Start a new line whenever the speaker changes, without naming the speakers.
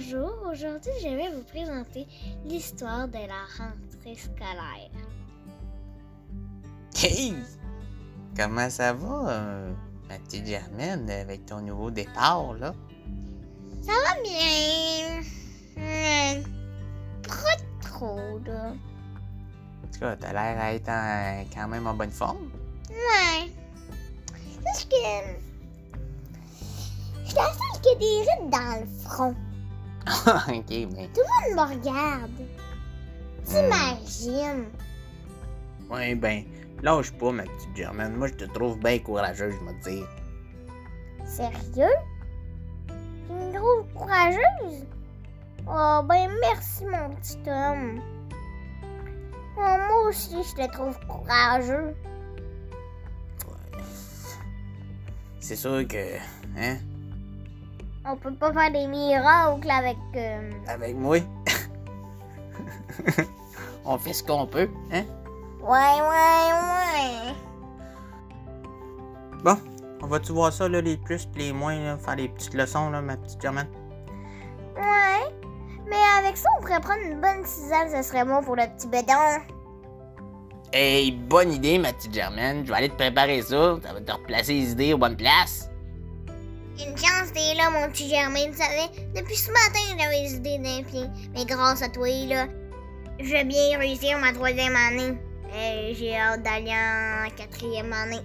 Bonjour, aujourd'hui je vais vous présenter l'histoire de la rentrée scolaire.
Hey! Comment ça va, euh, ma petite Germaine, avec ton nouveau départ, là?
Ça va bien. Hmm, Pas trop, là.
En tout cas, t'as l'air à être en- quand même en bonne forme.
Ouais. Parce que. Je suis la seule qui a des rides dans le front.
ok, mais.
Tout le monde me regarde. T'imagines?
Ouais, ben, lâche pas, ma petite Germaine. Moi, je te trouve bien courageuse, je te dire.
Sérieux? Tu me trouves courageuse? Oh, ben merci, mon petit homme. Oh, moi aussi, je te trouve courageux.
C'est sûr que, hein,
On peut pas faire des miracles avec. euh,
avec moi, on fait ce qu'on peut, hein?
Ouais, ouais, ouais.
Bon, on va-tu voir ça, là, les plus pis les moins, là, faire les petites leçons, là, ma petite Germaine?
Ouais. Mais avec ça, on pourrait prendre une bonne tisane, ce serait bon pour le petit bédon.
Hey, bonne idée, ma petite Germaine. Je vais aller te préparer ça. Ça va te replacer les idées aux bonnes places.
Une chance, t'es là, mon petit Germain, tu savais. Depuis ce matin, j'avais des idées d'un pied. Mais grâce à toi, là, je vais bien réussir ma troisième année. Euh, J'ai hâte d'aller en quatrième année.